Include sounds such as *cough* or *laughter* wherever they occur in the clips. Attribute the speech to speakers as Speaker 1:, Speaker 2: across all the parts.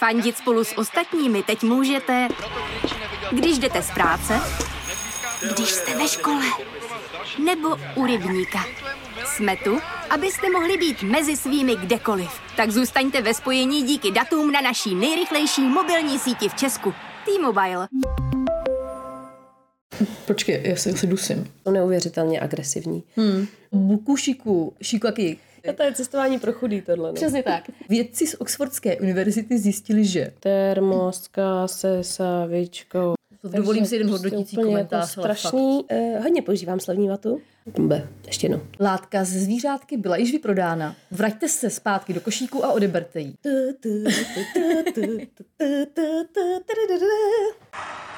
Speaker 1: Fandit spolu s ostatními teď můžete, když jdete z práce, když jste ve škole, nebo u rybníka. Jsme tu, abyste mohli být mezi svými kdekoliv. Tak zůstaňte ve spojení díky datům na naší nejrychlejší mobilní síti v Česku. T-Mobile.
Speaker 2: Počkej, já se asi dusím.
Speaker 3: To neuvěřitelně agresivní.
Speaker 2: Hmm. Buku šiku, šikaki.
Speaker 3: To je cestování pro chudý tohle. Ne?
Speaker 2: Přesně tak. Vědci z Oxfordské univerzity zjistili, že
Speaker 3: Termoska se savičkou.
Speaker 2: Dovolím si jeden hodnotící
Speaker 3: úplně
Speaker 2: komentář.
Speaker 3: Jako strašný. Uh, hodně používám slovní vatu. B. Ještě jednou.
Speaker 2: Látka ze zvířátky byla již vyprodána. Vraťte se zpátky do košíku a odeberte ji.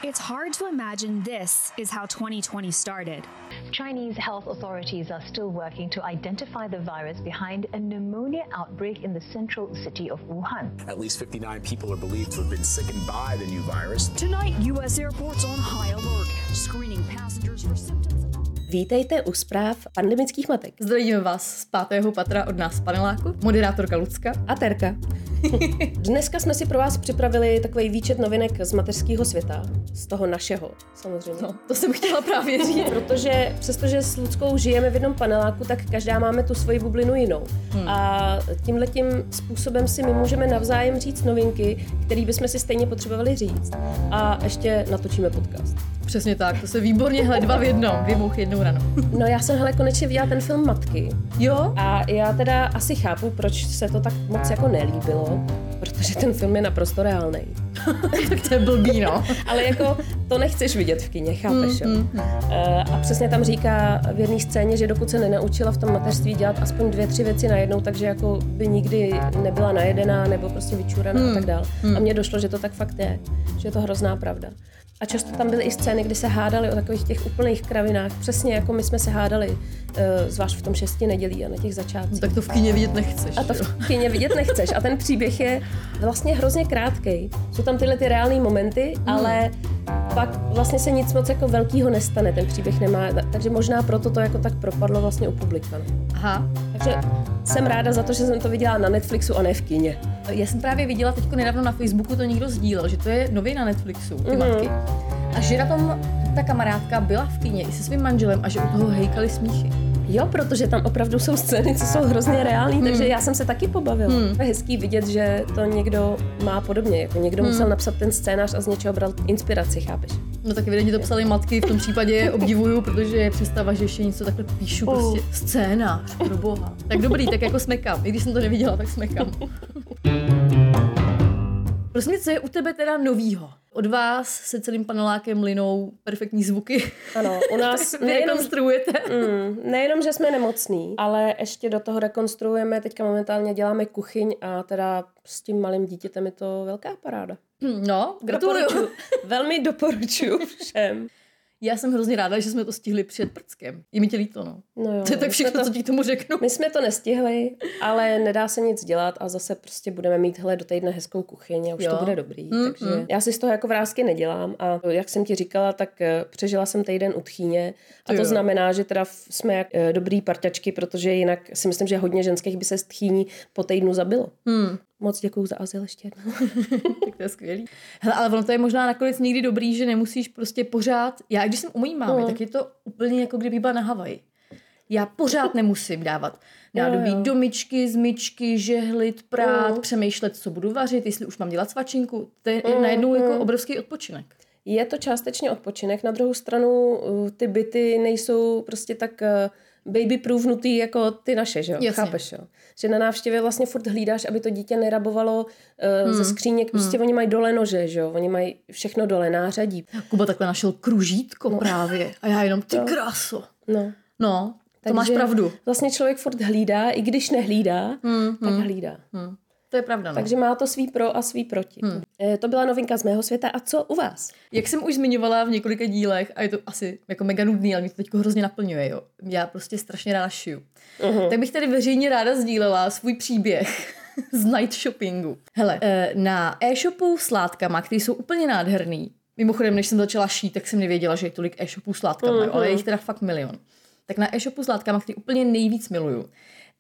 Speaker 4: It's hard to imagine this is how 2020 started.
Speaker 5: Chinese health authorities are still working to identify the virus behind a pneumonia outbreak in the central city of Wuhan.
Speaker 6: At least 59 people are believed to have been sickened by the new virus.
Speaker 4: Tonight, U.S. airports on high alert, screening passengers for symptoms.
Speaker 3: Vítejte u zpráv pandemických matek.
Speaker 2: Zdravíme vás z pátého patra od nás paneláku, moderátorka Lucka.
Speaker 3: A Terka. *laughs* Dneska jsme si pro vás připravili takový výčet novinek z mateřského světa. Z toho našeho, samozřejmě.
Speaker 2: No, to jsem chtěla právě říct. *laughs*
Speaker 3: Protože přestože s Luckou žijeme v jednom paneláku, tak každá máme tu svoji bublinu jinou. Hmm. A tímhle tím způsobem si my můžeme navzájem říct novinky, které bychom si stejně potřebovali říct. A ještě natočíme podcast.
Speaker 2: Přesně tak, to se výborně hle dva v jednom, vybuch jednou ranou. *laughs*
Speaker 3: No já jsem hele konečně viděla ten film Matky.
Speaker 2: Jo?
Speaker 3: A já teda asi chápu, proč se to tak moc jako nelíbilo, protože ten film je naprosto reálný. *laughs*
Speaker 2: tak to je blbý, no. *laughs*
Speaker 3: Ale jako to nechceš vidět v kině, chápeš, jo?
Speaker 2: Mm, mm,
Speaker 3: A přesně tam říká v jedné scéně, že dokud se nenaučila v tom mateřství dělat aspoň dvě, tři věci najednou, takže jako by nikdy nebyla najedená nebo prostě vyčuraná
Speaker 2: Mm,
Speaker 3: a tak dál.
Speaker 2: mm.
Speaker 3: A mně došlo, že to tak fakt je, že je to hrozná pravda. A často tam byly i scény, kdy se hádali o takových těch úplných kravinách, přesně jako my jsme se hádali, eh, zvlášť v tom šesti nedělí a na těch začátcích.
Speaker 2: No, tak to v kině vidět nechceš.
Speaker 3: A to
Speaker 2: jo.
Speaker 3: v *laughs* kině vidět nechceš. A ten příběh je vlastně hrozně krátký. Jsou tam tyhle ty reální momenty,
Speaker 2: Hmm.
Speaker 3: ale pak vlastně se nic moc jako velkého nestane. Ten příběh nemá, takže možná proto to jako tak propadlo vlastně u publika.
Speaker 2: Aha.
Speaker 3: Takže jsem ráda za to, že jsem to viděla na Netflixu a ne v kině.
Speaker 2: Já jsem právě viděla teď nedávno na Facebooku, to někdo sdílel, že to je nový na Netflixu, ty
Speaker 3: Mhm.
Speaker 2: matky. A že na tom ta kamarádka byla v kině i se svým manželem a že u toho hejkali smíchy.
Speaker 3: Jo, protože tam opravdu jsou scény, co jsou hrozně reální,
Speaker 2: Hmm.
Speaker 3: takže já jsem se taky pobavila.
Speaker 2: Hmm.
Speaker 3: Je hezký vidět, že to někdo má podobně, jako někdo
Speaker 2: Hmm.
Speaker 3: musel napsat ten scénář a z něčeho bral inspiraci, chápeš?
Speaker 2: No tak evidentně to psali matky, v tom případě je obdivuju, protože je představa, že ještě něco takhle píšu,
Speaker 3: Oh.
Speaker 2: prostě scénář, pro boha. Tak dobrý, tak jako smekám. I když jsem to neviděla, tak smekám. Prosím, co je u tebe teda novýho? Od vás se celým panelákem linou perfektní zvuky.
Speaker 3: Ano, u *laughs* nás nejenom,
Speaker 2: rekonstruujete.
Speaker 3: mm, nejenom, že jsme nemocní, ale ještě do toho rekonstruujeme, teďka momentálně děláme kuchyň a teda s tím malým dítětem je to velká paráda.
Speaker 2: No, gratuluju.
Speaker 3: Doporučuju. Velmi doporučuju všem.
Speaker 2: Já jsem hrozně ráda, že jsme to stihli před prckem. Je mi tě líto, no.
Speaker 3: No jo,
Speaker 2: To je tak všechno,
Speaker 3: to-
Speaker 2: co ti k tomu řeknu.
Speaker 3: My jsme to nestihli, ale nedá se nic dělat a zase prostě budeme mít hele do týdne hezkou kuchyň a už
Speaker 2: Jo.
Speaker 3: to bude dobrý.
Speaker 2: Mm,
Speaker 3: takže
Speaker 2: mm.
Speaker 3: já si z toho jako vrázky nedělám a jak jsem ti říkala, tak eh, přežila jsem týden u tchýně a to
Speaker 2: jo.
Speaker 3: znamená, že teda jsme jak eh, dobrý parťačky, protože jinak si myslím, že hodně ženských by se z tchýní po týdnu zabilo.
Speaker 2: Hmm.
Speaker 3: Moc děkuju za azyl ještě jednou. *laughs*
Speaker 2: tak to je skvělý. Hele, ale ono to je možná nakonec někdy dobrý, že nemusíš prostě pořád... Já, když jsem u mojí mámy,
Speaker 3: No.
Speaker 2: tak je to úplně jako kdyby byla na Havaji. Já pořád nemusím dávat nádobí
Speaker 3: jo.
Speaker 2: do myčky, z myčky, žehlit, prát,
Speaker 3: Mm.
Speaker 2: přemýšlet, co budu vařit, jestli už mám dělat svačinku. To je
Speaker 3: Mm,
Speaker 2: najednou jako
Speaker 3: mm.
Speaker 2: obrovský odpočinek.
Speaker 3: Je to částečně odpočinek, na druhou stranu uh, ty byty nejsou prostě tak uh, baby proofnutý jako ty naše, že jo?
Speaker 2: Jasně.
Speaker 3: Chápeš, jo? Že na návštěvě vlastně furt hlídáš, aby to dítě nerabovalo uh,
Speaker 2: Hmm.
Speaker 3: ze skříněk, prostě oni mají dole nože, že jo? Oni mají všechno dole nářadí.
Speaker 2: Kuba takhle našel kružítko
Speaker 3: No.
Speaker 2: právě. A já jenom, ty
Speaker 3: No.
Speaker 2: kráso.
Speaker 3: No.
Speaker 2: No, to
Speaker 3: Takže
Speaker 2: máš pravdu.
Speaker 3: Vlastně člověk furt hlídá, i když nehlídá,
Speaker 2: Hmm,
Speaker 3: tak
Speaker 2: hmm,
Speaker 3: hlídá.
Speaker 2: hmm. To je pravda, no.
Speaker 3: Takže má to svý pro a svý proti.
Speaker 2: Hmm.
Speaker 3: Eh, To byla novinka z mého světa. A co u vás?
Speaker 2: Jak jsem už zmiňovala v několika dílech, a je to asi jako mega nudný, ale mě to teď hrozně naplňuje, jo. Já prostě strašně ráda šiju.
Speaker 3: Mhm.
Speaker 2: Tak bych tady veřejně ráda sdílela svůj příběh *laughs* z night shoppingu. Hele, eh, na e-shopu s látkama, které jsou úplně nádherný. Mimochodem, než jsem začala šít, tak jsem nevěděla, že je tolik e-shopů s látkama, jo, ale je jich teda fakt milion. Tak na e-shopu s látkama, který úplně nejvíc miluju,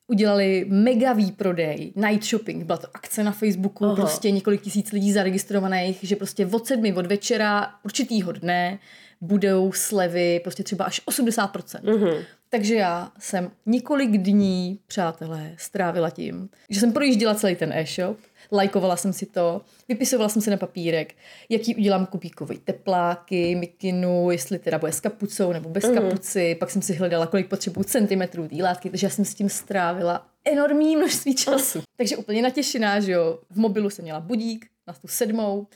Speaker 2: udělali mega výprodej, night shopping, byla to akce na Facebooku, Aha. prostě několik tisíc lidí zaregistrovaných, že prostě od sedmi od večera určitýho dne budou slevy prostě třeba až 80%. Mm-hmm. Takže já jsem několik dní, přátelé, strávila tím, že jsem projížděla celý ten e-shop, lajkovala jsem si to, vypisovala jsem si na papírek, jaký udělám kupíkový tepláky, mikinu, jestli teda bude s kapucou nebo bez mm. kapuci, pak jsem si hledala, kolik potřebuji centimetrů té látky, takže já jsem s tím strávila enormní množství času. takže úplně natěšená, že jo, v mobilu jsem měla budík na tu sedmou,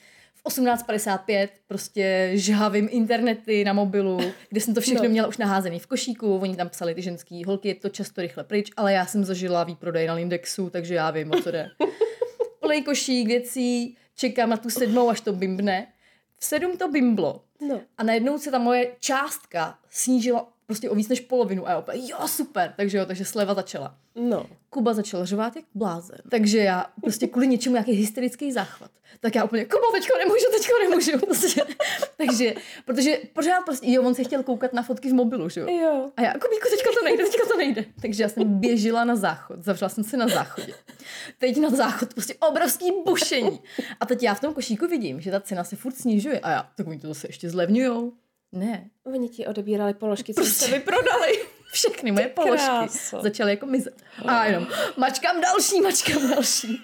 Speaker 2: 18.55 prostě žhavím internety na mobilu, kde jsem to všechno no. měla už naházený v košíku, oni tam psali ty ženský holky, je to často rychle pryč, ale já jsem zažila výprodej na Lindexu, takže já vím, o co jde. *laughs* Plný košík věcí, čekám na tu sedmou, až to bimbne. V sedm to bimblo. No. A najednou se ta moje částka snížila prostě o víc než polovinu a já opět, jo, super, takže jo, takže sleva začala.
Speaker 3: No.
Speaker 2: Kuba začal řvát jak blázen. Takže já prostě kvůli něčemu nějaký hysterický záchvat. Tak já úplně, Kuba, teďko nemůžu, teďko nemůžu. *laughs* Prostě. takže, protože pořád prostě, jo, on se chtěl koukat na fotky v mobilu, že jo.
Speaker 3: jo.
Speaker 2: A já, Kubíku, teďko to nejde, teďko to nejde. Takže já jsem běžela na záchod, zavřela jsem se na záchodě. Teď na záchod, prostě obrovský bušení. A teď já v tom košíku vidím, že ta cena se furt snižuje. A já, tak oni to zase ještě zlevňujou. Ne.
Speaker 3: Oni ti odebírali položky, co
Speaker 2: Prostě.
Speaker 3: jste vyprodali. *laughs*
Speaker 2: Všechny moje položky
Speaker 3: krása.
Speaker 2: začaly jako mizet. A jenom mačkám další, mačkám další.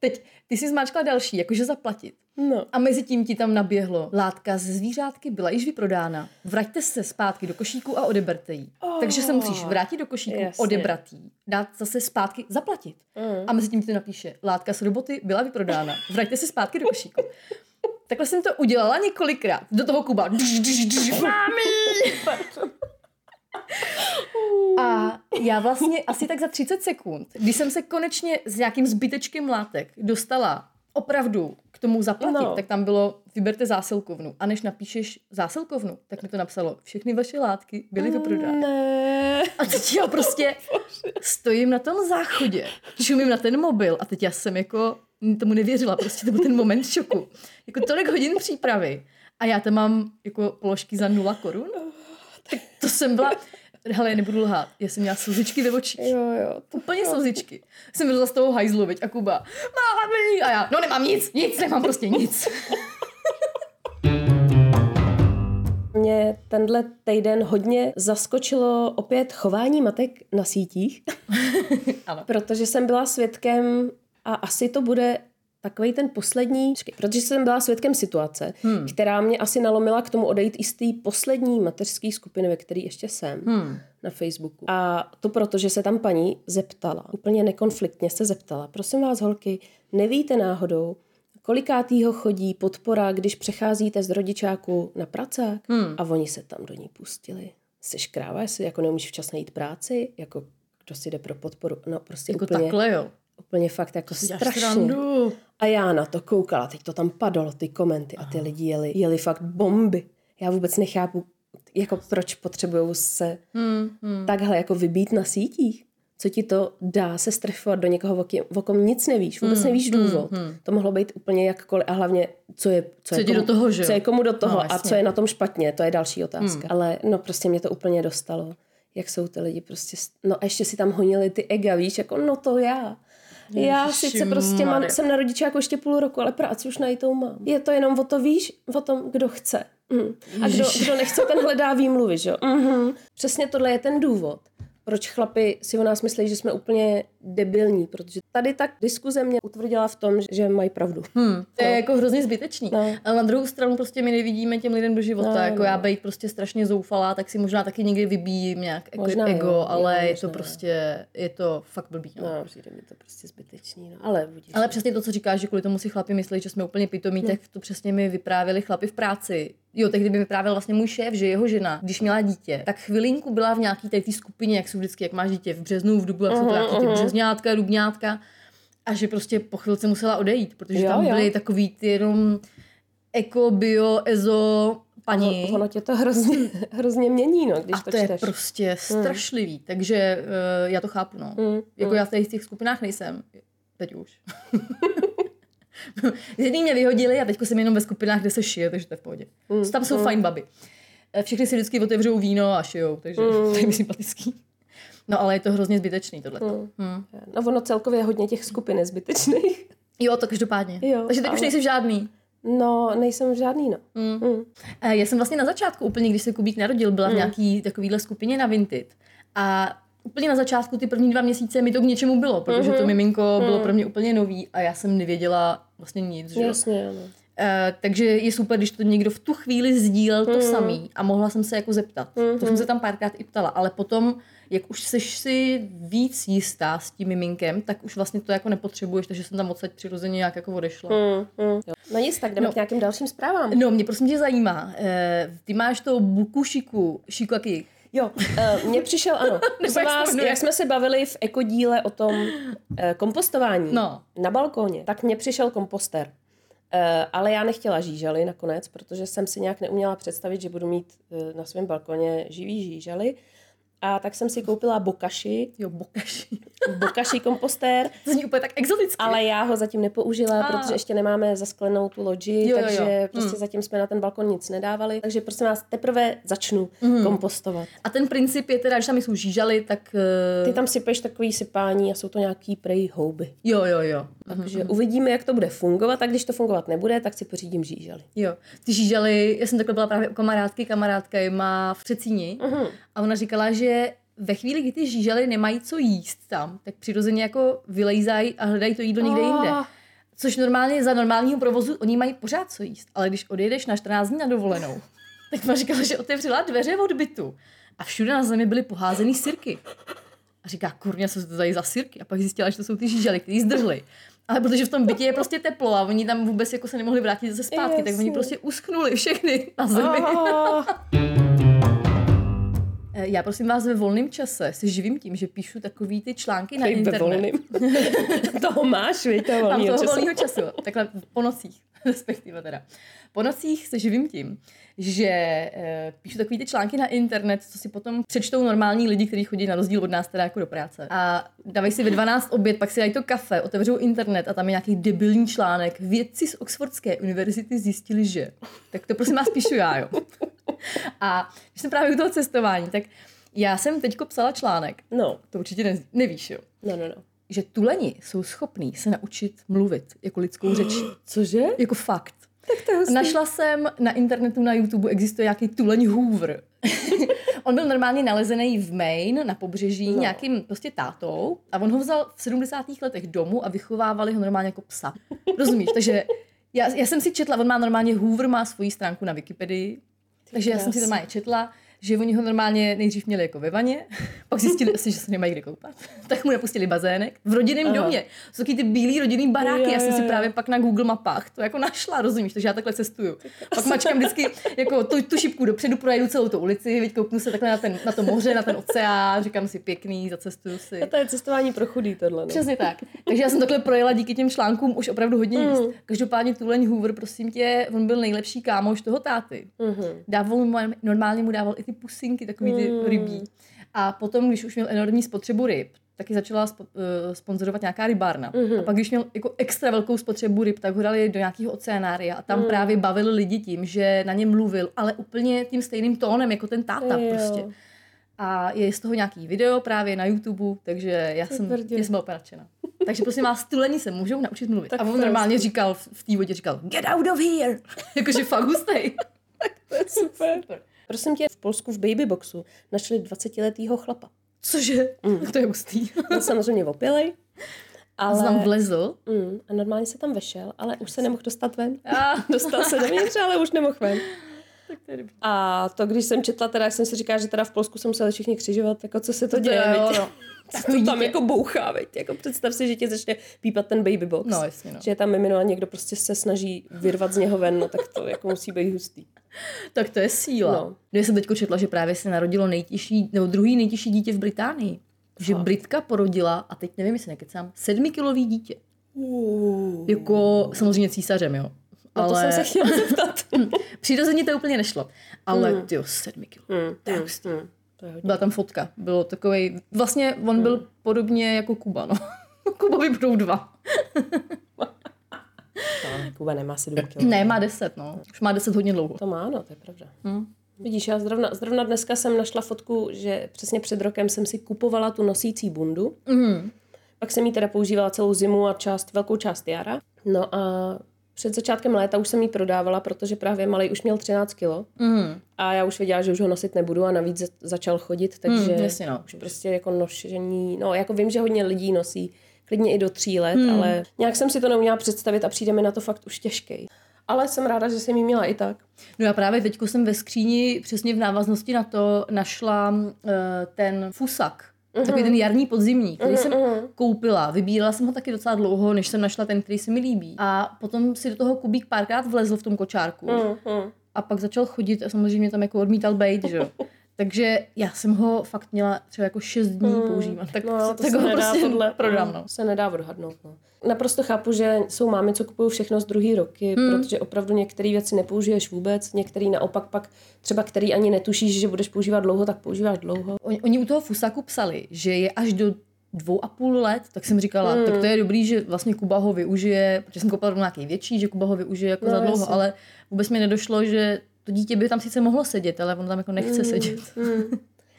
Speaker 2: Teď ty jsi zmáčkla další, jakože zaplatit.
Speaker 3: No.
Speaker 2: A mezi tím ti tam naběhlo. Látka ze zvířátky byla již vyprodána. Vraťte se zpátky do košíku a odeberte ji. Oh, Takže se musíš vrátit do košíku,
Speaker 3: jasně.
Speaker 2: odebrat jí, dát zase zpátky, zaplatit.
Speaker 3: Mm.
Speaker 2: A mezi tím ti napíše, látka z roboty byla vyprodána. Vraťte se zpátky do košíku. Takhle jsem to udělala několikrát. Do toho Kuba. Mami! A já vlastně asi tak za 30 sekund, když jsem se konečně s nějakým zbytečkem látek dostala opravdu k tomu zaplatit,
Speaker 3: No.
Speaker 2: no. tak tam bylo vyberte zásilkovnu. A než napíšeš zásilkovnu, tak mi to napsalo, všechny vaše látky byly vyprodány.
Speaker 3: Ne.
Speaker 2: A teď já prostě *laughs* stojím na tom záchodě, čumím na ten mobil a teď já jsem jako tomu nevěřila, prostě to byl ten moment šoku. Jako tolik hodin přípravy a já tam mám jako položky za nula korun. Tak to jsem byla, hele, nebudu lhát, já jsem měla slzičky ve očích.
Speaker 3: Jo, jo. To
Speaker 2: Úplně slzičky. Jsem vylezla z toho hajzlu, veď, a Kuba, máme a já, no nemám nic, nic, nemám prostě nic.
Speaker 3: Mě tenhle týden hodně zaskočilo opět chování matek na sítích, *laughs*
Speaker 2: Ano.
Speaker 3: protože jsem byla svědkem a asi to bude takový ten poslední, počkej, protože jsem byla svědkem situace, hmm. která mě asi nalomila k tomu odejít i z té poslední mateřské skupiny, ve které ještě jsem, hmm. na Facebooku. A to proto, že se tam paní zeptala, úplně nekonfliktně se zeptala, prosím vás holky, nevíte náhodou, kolikátýho chodí podpora, když přecházíte z rodičáku na pracák? Hmm. A oni se tam do ní pustili. Jsi kráva, jestli jako neumíš včas najít práci, jako kdo si jde pro podporu, no prostě
Speaker 2: Jako
Speaker 3: úplně,
Speaker 2: takhle, jo.
Speaker 3: Úplně fakt jako strašně. A já na to koukala, teď to tam padalo, ty komenty a ty lidi jeli, jeli fakt bomby. Já vůbec nechápu, jako proč potřebují se
Speaker 2: Hmm, hmm.
Speaker 3: takhle jako vybít na sítích. Co ti to dá se strefovat do někoho, o kom nic nevíš, vůbec
Speaker 2: Hmm,
Speaker 3: nevíš důvod. To mohlo být úplně jakkoliv a hlavně, co je, co,
Speaker 2: Co
Speaker 3: je
Speaker 2: ti do toho, že
Speaker 3: co je komu do toho
Speaker 2: No,
Speaker 3: a
Speaker 2: jasně.
Speaker 3: co je na tom špatně, to je další otázka. Ale no prostě mě to úplně dostalo. Jak jsou ty lidi prostě, no a ještě si tam honili ty ega, víš, jako no to já. Já sice prostě mám, jsem na rodičáku ještě půl roku, ale práci už najitou mám. Je to jenom o to, víš, o tom, kdo chce. Mm. A kdo, kdo nechce, ten hledá výmluvy, že jo? Mm-hmm. Přesně tohle je ten důvod, proč chlapi si o nás myslí, že jsme úplně debilní, protože tady tak diskuze mě utvrdila v tom, že mají pravdu.
Speaker 2: Hmm, to je jako hrozně zbytečný.
Speaker 3: No.
Speaker 2: Ale na druhou stranu prostě my nevidíme těm lidem do života.
Speaker 3: No,
Speaker 2: jako
Speaker 3: no.
Speaker 2: já být prostě strašně zoufalá, tak si možná taky někdy vybíjím nějak jako
Speaker 3: Možná
Speaker 2: ego,
Speaker 3: jo,
Speaker 2: ale je
Speaker 3: možná
Speaker 2: to prostě, je to fakt blbý. No.
Speaker 3: No, přijde mi to prostě zbytečný, no. Ale budíš.
Speaker 2: Ale přesně to, co říkáš, že kvůli tomu si chlapi myslí, že jsme úplně pitomí, tak to přesně mi vyprávěli chlapi v práci. Jo, tehdy mi vyprávěl vlastně můj šéf, že jeho žena, když měla dítě, tak chvilinku byla v nějaký té skupině, jak jsou vždycky, jak máš dítě v březnu, v dubnu, jak jsou to nějaký ty březňátka, dubňátka. A že prostě po chvilce musela odejít, protože
Speaker 3: Jo,
Speaker 2: tam
Speaker 3: jo.
Speaker 2: byly takový ty jenom eko, bio, ezo, paní.
Speaker 3: Ono, ono tě to hrozně, *laughs* hrozně mění, no, když
Speaker 2: a
Speaker 3: to,
Speaker 2: to je
Speaker 3: čteš.
Speaker 2: prostě strašlivý, takže uh, já to chápu, no.
Speaker 3: Mm,
Speaker 2: Jako já v těch skupinách nejsem. Teď už. *laughs* Z *laughs* jedný mě vyhodili a teď jsem jenom ve skupinách, kde se šije, takže to je v pohodě.
Speaker 3: Mm,
Speaker 2: Tam jsou fajn baby. Eh, Všechny si vždycky otevřou víno a šijou, takže to je mi sympatický. No ale je to hrozně zbytečný tohle.
Speaker 3: Hmm.
Speaker 2: Hmm.
Speaker 3: No ono celkově je hodně těch skupin je zbytečných. *laughs*
Speaker 2: Jo, to každopádně.
Speaker 3: Jo,
Speaker 2: Takže teď už
Speaker 3: ale-
Speaker 2: nejsi žádný.
Speaker 3: No, nejsem žádný, no.
Speaker 2: Mm.
Speaker 3: Mm.
Speaker 2: Eh, Já jsem vlastně na začátku, úplně když se Kubík narodil, byla v nějaký takovýhle skupině na Vinted. A úplně na začátku, ty první dva měsíce mi to k něčemu bylo, protože to miminko bylo pro mě úplně nový a já jsem nevěděla vlastně nic. Že?
Speaker 3: Jasně, ano.
Speaker 2: Eh, takže je super, když to někdo v tu chvíli sdílel to samý a mohla jsem se jako zeptat. To jsem se tam párkrát i ptala, ale potom, jak už seš si víc jistá s tím miminkem, tak už vlastně to jako nepotřebuješ, takže jsem tam odsaď přirozeně nějak jako odešla.
Speaker 3: Mm, mm. Jo. No nic, tak jdeme
Speaker 2: No.
Speaker 3: k nějakým dalším zprávám.
Speaker 2: No, mě prosím tě zajímá, eh, ty máš to buku šiku, šiku jaký?
Speaker 3: Jo, uh, mně přišel, ano. *laughs*
Speaker 2: Nebo
Speaker 3: vás, jak jsme se bavili v ekodíle o tom uh, kompostování
Speaker 2: No.
Speaker 3: na balkóně, tak mně přišel komposter. Uh, ale já nechtěla žížaly nakonec, protože jsem si nějak neuměla představit, že budu mít uh, na svém balkoně živý žížaly. A tak jsem si koupila bokashi,
Speaker 2: Jo, bokaši. *laughs*
Speaker 3: bokashi kompostér,
Speaker 2: To zní úplně tak exoticky.
Speaker 3: ale já ho zatím nepoužila,
Speaker 2: A.
Speaker 3: protože ještě nemáme zasklenou tu loďi,
Speaker 2: Jo, jo, jo.
Speaker 3: takže prostě
Speaker 2: Hmm.
Speaker 3: zatím jsme na ten balkon nic nedávali. Takže prosím vás, teprve začnu
Speaker 2: Hmm.
Speaker 3: kompostovat.
Speaker 2: A ten princip je teda, že tam jsou žížaly, tak... eh,
Speaker 3: Ty tam sypeš takový sypání a jsou to nějaký prej houby.
Speaker 2: Jo, jo, jo.
Speaker 3: Takže uvidíme, jak to bude fungovat a když to fungovat nebude, tak si pořídím žížaly.
Speaker 2: Jo, ty žížaly, já jsem takhle byla právě u kamarádky, kamarádka je má v Třecíni
Speaker 3: Mhm.
Speaker 2: A ona říkala, že ve chvíli, kdy ty žížaly nemají co jíst tam, tak přirozeně jako vylejzají a hledají to jídlo někde jinde.
Speaker 3: Ah.
Speaker 2: Což normálně za normálního provozu oni mají pořád co jíst, ale když odjedeš na 14 dní na dovolenou, *laughs* tak ona říkala, že otevřela dveře od bytu a všude na zemi byly poházený sirky. A říká, kurňa, co to tady za sirky? A pak zjistila, že to jsou ty žížaly, které zdrhly. Ale protože v tom bytě je prostě teplo a oni tam vůbec jako se nemohli vrátit zase zpátky, tak oni prostě uschnuli všechny na zemi.
Speaker 3: Ah. *laughs*
Speaker 2: Eh, Já prosím vás ve volném čase se živím tím, že píšu takový ty články na
Speaker 3: Hej, ve
Speaker 2: internet.
Speaker 3: volným. *laughs* toho máš, víš, toho
Speaker 2: Mám
Speaker 3: volnýho
Speaker 2: toho
Speaker 3: času.
Speaker 2: volného času, takhle po nocích, *laughs* respektive teda. Po nocích se živím tím, že e, píšu takový ty články na internet, co si potom přečtou normální lidi, kteří chodí na rozdíl od nás teda jako do práce. A dávají si ve 12 oběd, pak si dají to kafe, otevřou internet a tam je nějaký debilní článek. Vědci z Oxfordské univerzity zjistili, že. Tak to prosím vás píšu já, jo. A když jsem právě u toho cestování, tak já jsem teďko psala článek.
Speaker 3: No,
Speaker 2: To určitě ne, nevíš, jo
Speaker 3: no, no, no.
Speaker 2: že tuleni jsou schopní se naučit mluvit jako lidskou řečí. *gasps*
Speaker 3: Cože?
Speaker 2: Jako fakt.
Speaker 3: Tak to je hustý.
Speaker 2: Našla jsem na internetu, na YouTube existuje nějaký tuleň Hoover. *laughs* on byl normálně nalezený v Maine na pobřeží no. nějakým prostě tátou a on ho vzal v 70. letech domů a vychovávali ho normálně jako psa. Rozumíš? Takže já, já jsem si četla, on má normálně Hoover, má svoji stránku na Wikipedii, takže já jsem si
Speaker 3: krásy.
Speaker 2: normálně četla, že oni ho normálně nejdřív měli jako ve vaně, *laughs* pak zjistili asi, že se nemají kde koupat, *laughs* tak mu nepustili bazének v rodinném
Speaker 3: Aha.
Speaker 2: domě. Jsou taky ty bílý rodinný baráky,
Speaker 3: Jo,
Speaker 2: já jsem si právě pak na Google mapách to jako našla, rozumíš, takže já takhle cestuju. Pak mačkám vždycky jako tu, tu šipku dopředu, projedu celou tu ulici, teď kouknu se takhle na, ten, na to moře, na ten oceán, říkám si pěkný, zacestuju si.
Speaker 3: A to je cestování pro chudý tohle. No.
Speaker 2: Přesně tak. Takže já jsem takhle projela díky těm článkům už opravdu hodně
Speaker 3: Mm.
Speaker 2: míst. Každopádně Tuleň Hoover, prosím tě, on byl nejlepší kámoš toho táty.
Speaker 3: Mhm.
Speaker 2: Dával mu, normálně mu dával i ty pusinky, takový ty
Speaker 3: Mm.
Speaker 2: rybí. A potom, když už měl enormní spotřebu ryb, taky začala spo, uh, sponzorovat nějaká rybárna.
Speaker 3: Mhm.
Speaker 2: A pak, když měl jako extra velkou spotřebu ryb, tak ho dali do nějakého oceanária a tam
Speaker 3: Mm.
Speaker 2: právě bavil lidi tím, že na ně mluvil, ale úplně tím stejným tónem, jako ten táta
Speaker 3: Jo.
Speaker 2: prostě. A je z toho nějaký video právě na YouTube, takže já jsem, já jsem byla. Takže prosím vás, tuleni se můžou naučit mluvit.
Speaker 3: Tak
Speaker 2: a on
Speaker 3: je
Speaker 2: normálně říkal, v v té vodě říkal, get out of here! *laughs* Jakože fakt hustej. *laughs*
Speaker 3: To je super. *laughs* Prosím tě, v Polsku v babyboxu našli 20-letýho chlapa.
Speaker 2: Cože?
Speaker 3: Mm.
Speaker 2: To je hustý.
Speaker 3: Byl samozřejmě opilej, *laughs*
Speaker 2: Ale... Tam vlezl.
Speaker 3: Mm, a normálně se tam vešel, ale už se nemohl dostat ven.
Speaker 2: A, *laughs*
Speaker 3: Dostal se dovnitř, ale už nemohl ven.
Speaker 2: to je dobrý.
Speaker 3: A to, když jsem četla, teda jsem si říkala, že teda v Polsku se museli všichni křižovat, jako co se to,
Speaker 2: To
Speaker 3: děje,
Speaker 2: je, jo, no. *laughs*
Speaker 3: Co to tam jako bouchá, viď? Jako představ si, že ti začne pípat ten baby box.
Speaker 2: No, jasně, no.
Speaker 3: Že je tam mimino a někdo prostě se snaží vyrvat z něho ven, no tak to jako musí být hustý.
Speaker 2: Tak to je síla.
Speaker 3: No.
Speaker 2: No. Já jsem teď četla, že právě se narodilo nejtěžší, nebo druhý nejtěžší dítě v Británii. Že Britka porodila, a teď nevím, jestli nekecám, sedmikilový dítě.
Speaker 3: Uh.
Speaker 2: Jako samozřejmě císařem, jo.
Speaker 3: No to jsem se chtěla zeptat. *laughs*
Speaker 2: Přirozeně to úplně nešlo. Ale mm. tyjo, sedmi kilo.
Speaker 3: Mm,
Speaker 2: To je
Speaker 3: mm,
Speaker 2: hustý.
Speaker 3: To je hodně.
Speaker 2: Byla tam fotka. Bylo takový. Vlastně on byl podobně jako Kuba, no. *laughs* Kubovi budou dva. *laughs*
Speaker 3: No, Kuba nemá 7 kg.
Speaker 2: Ne, má deset, no. Už má deset hodně dlouho.
Speaker 3: To má, no, to je pravda.
Speaker 2: Hm.
Speaker 3: Vidíš, já zrovna, zrovna dneska jsem našla fotku, že přesně před rokem jsem si kupovala tu nosící bundu. Mm. Pak jsem ji teda používala celou zimu a část, velkou část jara. No a před začátkem léta už jsem ji prodávala, protože právě malý už měl 13 kilo. Mm. A já už věděla, že už ho nosit nebudu a navíc začal chodit, takže
Speaker 2: Mm, jasně, no.
Speaker 3: už prostě jako nošení, no jako vím, že hodně lidí nosí klidně i do tří let, mm. ale nějak jsem si to neuměla představit a přijde mi na to fakt už těžký. Ale jsem ráda, že jsem ji měla i tak.
Speaker 2: No já právě teď jsem ve skříni přesně v návaznosti na to našla uh, ten fusak. Uh-huh. Takový ten jarní podzimní, který uh-huh, jsem koupila. Vybírala jsem ho taky docela dlouho, než jsem našla ten, který se mi líbí. A potom si do toho Kubík párkrát vlezl v tom kočárku. Uh-huh. A pak začal chodit a samozřejmě tam jako odmítal bejt, že jo. *laughs* Takže já jsem ho fakt měla třeba jako 6 dní hmm. používat. Tak,
Speaker 3: no, to
Speaker 2: tak
Speaker 3: se
Speaker 2: ho
Speaker 3: nedá
Speaker 2: prostě
Speaker 3: tohle,
Speaker 2: prodám. No.
Speaker 3: se nedá odhadnout. No. Naprosto chápu, že jsou mámy, co kupují všechno z druhý roky, hmm. protože opravdu některé věci nepoužiješ vůbec, některé naopak pak třeba který ani netušíš, že budeš používat dlouho, tak používáš dlouho.
Speaker 2: Oni, oni u toho fusaku psali, že je až do dvou a půl let, tak jsem říkala, hmm. tak to je dobrý, že vlastně Kuba ho využije, protože jsem koupila nějaký větší, že Kuba ho využije jako no, za dlouho, jasně. ale vůbec mi nedošlo, že to dítě by tam sice mohlo sedět, ale on tam jako nechce hmm. sedět.
Speaker 3: Hmm.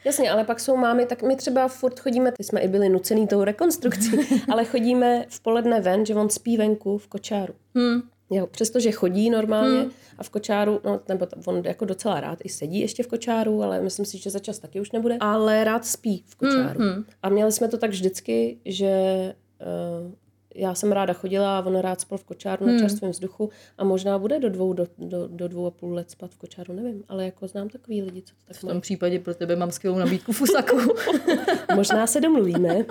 Speaker 3: Jasně, ale pak jsou mámy, tak my třeba furt chodíme, ty jsme i byli nucený tou rekonstrukcí, *laughs* ale chodíme v poledne ven, že on spí venku v kočáru. Hmm. Jo, přestože chodí normálně hmm. a v kočáru, no, nebo on jako docela rád i sedí ještě v kočáru, ale myslím si, že za čas taky už nebude, ale rád spí v kočáru. Hmm. A měli jsme to tak vždycky, že uh, já jsem ráda chodila a on rád spal v kočáru hmm. na čerstvém vzduchu a možná bude do dvou, do, do, do dvou a půl let spát v kočáru, nevím, ale jako znám takový lidi, co to tak
Speaker 2: V tom mají. případě pro tebe mám skvělou nabídku fusaku. *laughs*
Speaker 3: možná se domluvíme.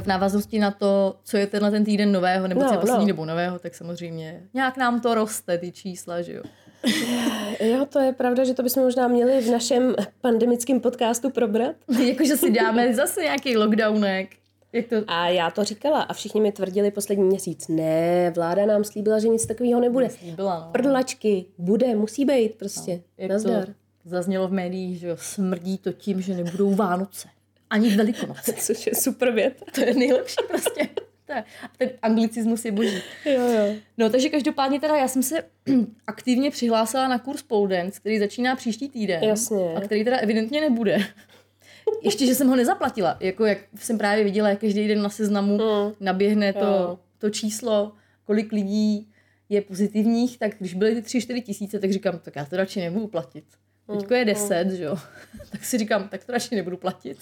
Speaker 2: v návaznosti na to, co je tenhle ten týden nového, nebo no, co je poslední no. dobou nového, tak samozřejmě nějak nám to roste, ty čísla, že jo. *sighs*
Speaker 3: Jo, to je pravda, že to bychom možná měli v našem pandemickém podcastu probrat. *laughs*
Speaker 2: Jakože si dáme zase nějaký lockdownek. Jak to...
Speaker 3: A já to říkala a všichni mi tvrdili poslední měsíc, ne, vláda nám slíbila, že nic takového nebude.
Speaker 2: Slíbila, no.
Speaker 3: Prdlačky, bude, musí být prostě. No,
Speaker 2: jak Nazdar. to zaznělo v médiích, že smrdí to tím, že nebudou Vánoce. Ani Velikonoce. *laughs*
Speaker 3: Což je super věc.
Speaker 2: To je nejlepší prostě. Ten anglicismus je boží.
Speaker 3: Jo, jo.
Speaker 2: No, takže každopádně teda já jsem se *clears throat* aktivně přihlásila na kurz pole dance, který začíná příští týden.
Speaker 3: Jasně.
Speaker 2: A který teda evidentně nebude. Ještě, že jsem ho nezaplatila. Jako jak jsem právě viděla, jak každý den na seznamu mm. naběhne to, to číslo, kolik lidí je pozitivních, tak když byly ty 3-4 tisíce, tak říkám, tak já to radši nebudu platit. Mm. Teďko je 10, mm. že jo. *laughs* tak si říkám, tak to radši nebudu platit.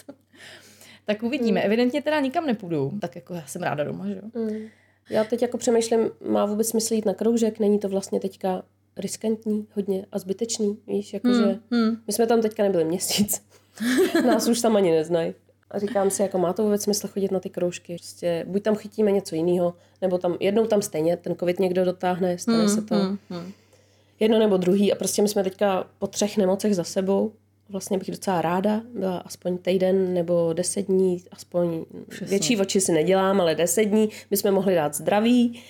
Speaker 2: *laughs* tak uvidíme. Mm. Evidentně teda nikam nepůjdu. Tak jako já jsem ráda doma, že jo. Mm.
Speaker 3: Já teď jako přemýšlím, má vůbec smysl jít na kroužek, není to vlastně teďka riskantní hodně a zbytečný, víš, jakože mm. mm. my jsme tam teďka nebyli měsíc. *laughs* Nás už tam ani neznají. A říkám si, jako má to vůbec smysl chodit na ty kroužky. Prostě buď tam chytíme něco jiného, nebo tam jednou tam stejně ten covid někdo dotáhne, stane hmm, se to. Hmm, hmm. Jedno nebo druhý. A prostě my jsme teďka po třech nemocech za sebou. Vlastně bych docela ráda byla aspoň týden nebo deset dní, aspoň Přesně. větší oči si nedělám, ale deset dní bychom mohli dát zdraví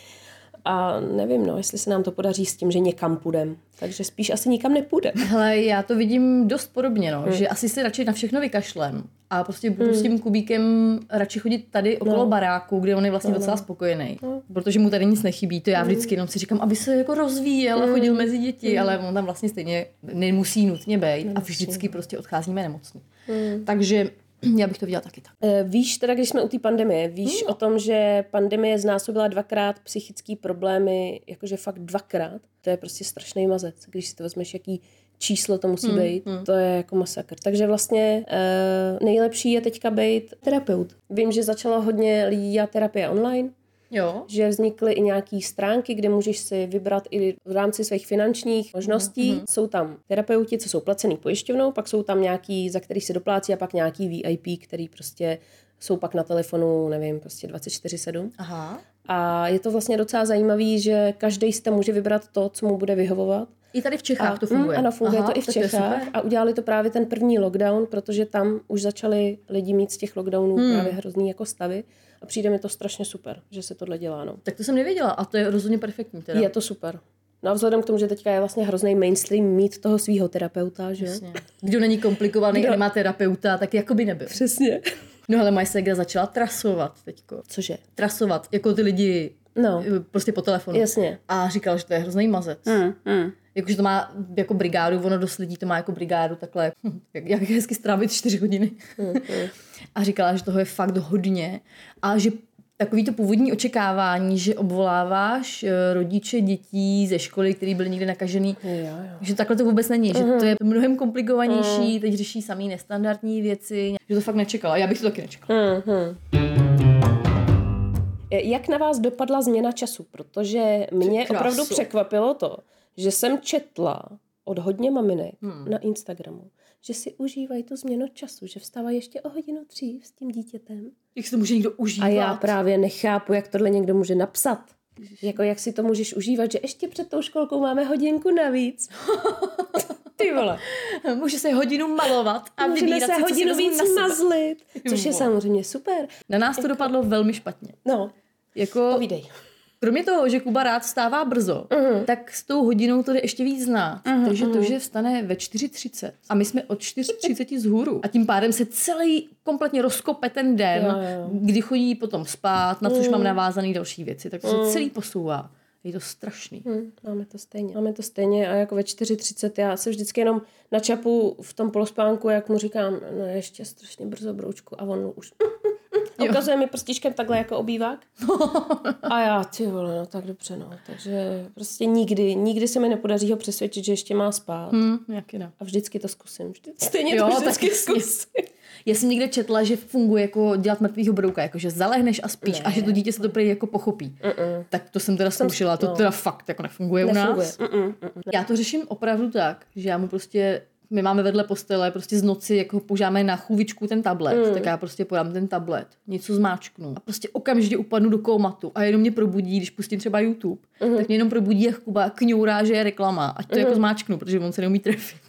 Speaker 3: a nevím, no, jestli se nám to podaří s tím, že někam půjdem. Takže spíš asi nikam nepůjde.
Speaker 2: Hele, já to vidím dost podobně, no, hmm. že asi si radši na všechno vykašlem a prostě budu hmm. s tím kubíkem radši chodit tady okolo no. baráku, kde on je vlastně no, docela no. spokojený, no. protože mu tady nic nechybí. To já hmm. vždycky jenom si říkám, aby se jako rozvíjel a hmm. chodil mezi děti, hmm. ale on tam vlastně stejně nemusí nutně být a vždycky prostě odcházíme nemocní. Hmm. Takže *clears throat* já bych to viděla taky tak.
Speaker 3: E, víš, teda když jsme u té pandemie, víš hmm. o tom, že pandemie znásobila dvakrát psychické problémy, jakože fakt dvakrát. To je prostě strašný mazec, když si to vezmeš, jaký číslo to musí hmm. být. Hmm. To je jako masakr. Takže vlastně e, nejlepší je teďka být terapeut. Vím, že začala hodně lidí dělat terapie online.
Speaker 2: Jo.
Speaker 3: Že vznikly i nějaké stránky, kde můžeš si vybrat i v rámci svých finančních možností. Mm-hmm. Jsou tam terapeuti, co jsou placený pojišťovnou, pak jsou tam nějaký, za který se doplácí a pak nějaký VIP, který prostě jsou pak na telefonu, nevím, prostě 24-7.
Speaker 2: Aha.
Speaker 3: A je to vlastně docela zajímavý, že každý si tam může vybrat to, co mu bude vyhovovat.
Speaker 2: I tady v Čechách
Speaker 3: a,
Speaker 2: to funguje.
Speaker 3: Mm, ano, funguje Aha, to i v Čechách. A udělali to právě ten první lockdown, protože tam už začali lidi mít z těch lockdownů hmm. právě hrozný jako stavy. A přijde mi to strašně super, že se tohle dělá. No.
Speaker 2: Tak to jsem nevěděla a to je rozhodně perfektní. Teda.
Speaker 3: Je to super. No a vzhledem k tomu, že teďka je vlastně hrozný mainstream mít toho svého terapeuta, že?
Speaker 2: Jasně. Kdo není komplikovaný Kdo... a nemá terapeuta, tak jako by nebyl.
Speaker 3: Přesně.
Speaker 2: No ale moje segra začala trasovat teďko.
Speaker 3: Cože?
Speaker 2: Trasovat, jako ty lidi
Speaker 3: No.
Speaker 2: Prostě po telefonu.
Speaker 3: Jasně.
Speaker 2: A říkal, že to je hrozný mazec.
Speaker 3: Mm, mm.
Speaker 2: Jakože to má jako brigádu, ono dost lidí to má jako brigádu takhle, *laughs* jak, jak hezky strávit čtyři hodiny. *laughs* a říkala, že toho je fakt hodně a že takový to původní očekávání, že obvoláváš eh, rodiče dětí ze školy, který byli někde nakažený,
Speaker 3: Jo, jo.
Speaker 2: že takhle to vůbec není, že to je mnohem komplikovanější, teď řeší samý nestandardní věci, že to fakt nečekala. Já bych to taky nečekala.
Speaker 3: Jak na vás dopadla změna času? Protože mě
Speaker 2: Krásu.
Speaker 3: opravdu překvapilo to, že jsem četla od hodně maminek hmm. na Instagramu, že si užívají tu změnu času, že vstávají ještě o hodinu dřív s tím dítětem.
Speaker 2: Jak si to může někdo užívat.
Speaker 3: A já právě nechápu, jak tohle někdo může napsat. Jako jak si to můžeš užívat, že ještě před tou školkou máme hodinku navíc. *laughs* Ty vole.
Speaker 2: Může se hodinu malovat a
Speaker 3: Můžeme
Speaker 2: vybírat
Speaker 3: se
Speaker 2: si, si
Speaker 3: hodinu
Speaker 2: vezmu
Speaker 3: víc mazlit, což je samozřejmě super.
Speaker 2: Na nás to dopadlo velmi špatně.
Speaker 3: No,
Speaker 2: Jako,
Speaker 3: povídej.
Speaker 2: Kromě toho, že Kuba rád vstává brzo,
Speaker 3: Mhm.
Speaker 2: tak s tou hodinou to jde ještě víc znát. Takže to, že vstane ve 4.30 a my jsme od 4.30 z hůru a tím pádem se celý kompletně rozkope ten den,
Speaker 3: Jo, jo.
Speaker 2: kdy chodí potom spát, na což mám navázaný další věci, tak to se celý posouvá. Je to strašný.
Speaker 3: Hm, máme to stejně. Máme to stejně a jako ve 4.30 já se vždycky jenom načapu v tom polospánku, jak mu říkám, no ještě strašně brzo broučku a on už a ukazuje mi prstíčkem takhle jako obývák. a já, ty vole, no tak dobře, no. Takže prostě nikdy, nikdy se mi nepodaří ho přesvědčit, že ještě má spát.
Speaker 2: Hm, jak jinak.
Speaker 3: A vždycky to zkusím. Vždy, stejně
Speaker 2: Jo,
Speaker 3: to vždycky zkusím.
Speaker 2: Já jsem někde četla, že funguje jako dělat mrtvýho brouka, jako že zalehneš a spíš
Speaker 3: Ne.
Speaker 2: a že to dítě se to prý jako pochopí. Tak to jsem teda zkoušela, to
Speaker 3: no.
Speaker 2: teda fakt jako nefunguje, u
Speaker 3: Nefunguje.
Speaker 2: nás.
Speaker 3: Mm-mm, mm-mm.
Speaker 2: Já to řeším opravdu tak, že já mu prostě, my máme vedle postele, prostě z noci, jako používáme na chůvičku ten tablet, mm. tak já prostě podám ten tablet, něco zmáčknu a prostě okamžitě upadnu do komatu a jenom mě probudí, když pustím třeba YouTube, mm. tak mě jenom probudí, jak Kuba kňourá, že je reklama, ať to mm. jako zmáčknu, protože on se neumí trefit.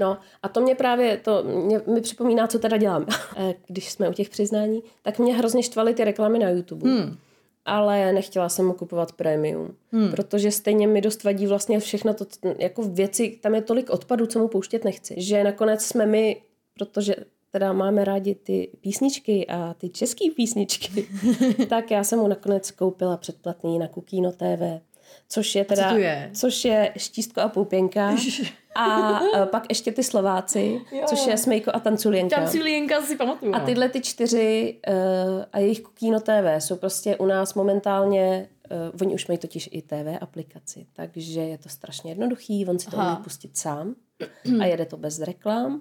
Speaker 3: No a to mě právě, to mě, mi připomíná, co teda dělám, *laughs* Eh, když jsme u těch přiznání, tak mě hrozně štvaly ty reklamy na YouTube. Hmm. Ale nechtěla jsem mu kupovat premium, hmm. protože stejně mi dost vadí vlastně všechno to, jako věci, tam je tolik odpadů, co mu pouštět nechci, že nakonec jsme my, protože teda máme rádi ty písničky a ty české písničky, *laughs* tak já jsem mu nakonec koupila předplatný na Kukino TV, což je teda,
Speaker 2: to je?
Speaker 3: což je štístko a poupěnka a *laughs* e, pak ještě ty Slováci, jo. což je Smejko a Tanculienka.
Speaker 2: Tam si pamatuju.
Speaker 3: A
Speaker 2: no.
Speaker 3: tyhle ty čtyři uh, a jejich Kino TV jsou prostě u nás momentálně, uh, oni už mají totiž i TV aplikaci, takže je to strašně jednoduchý, on si to
Speaker 2: Aha.
Speaker 3: umí pustit sám a jede to bez reklam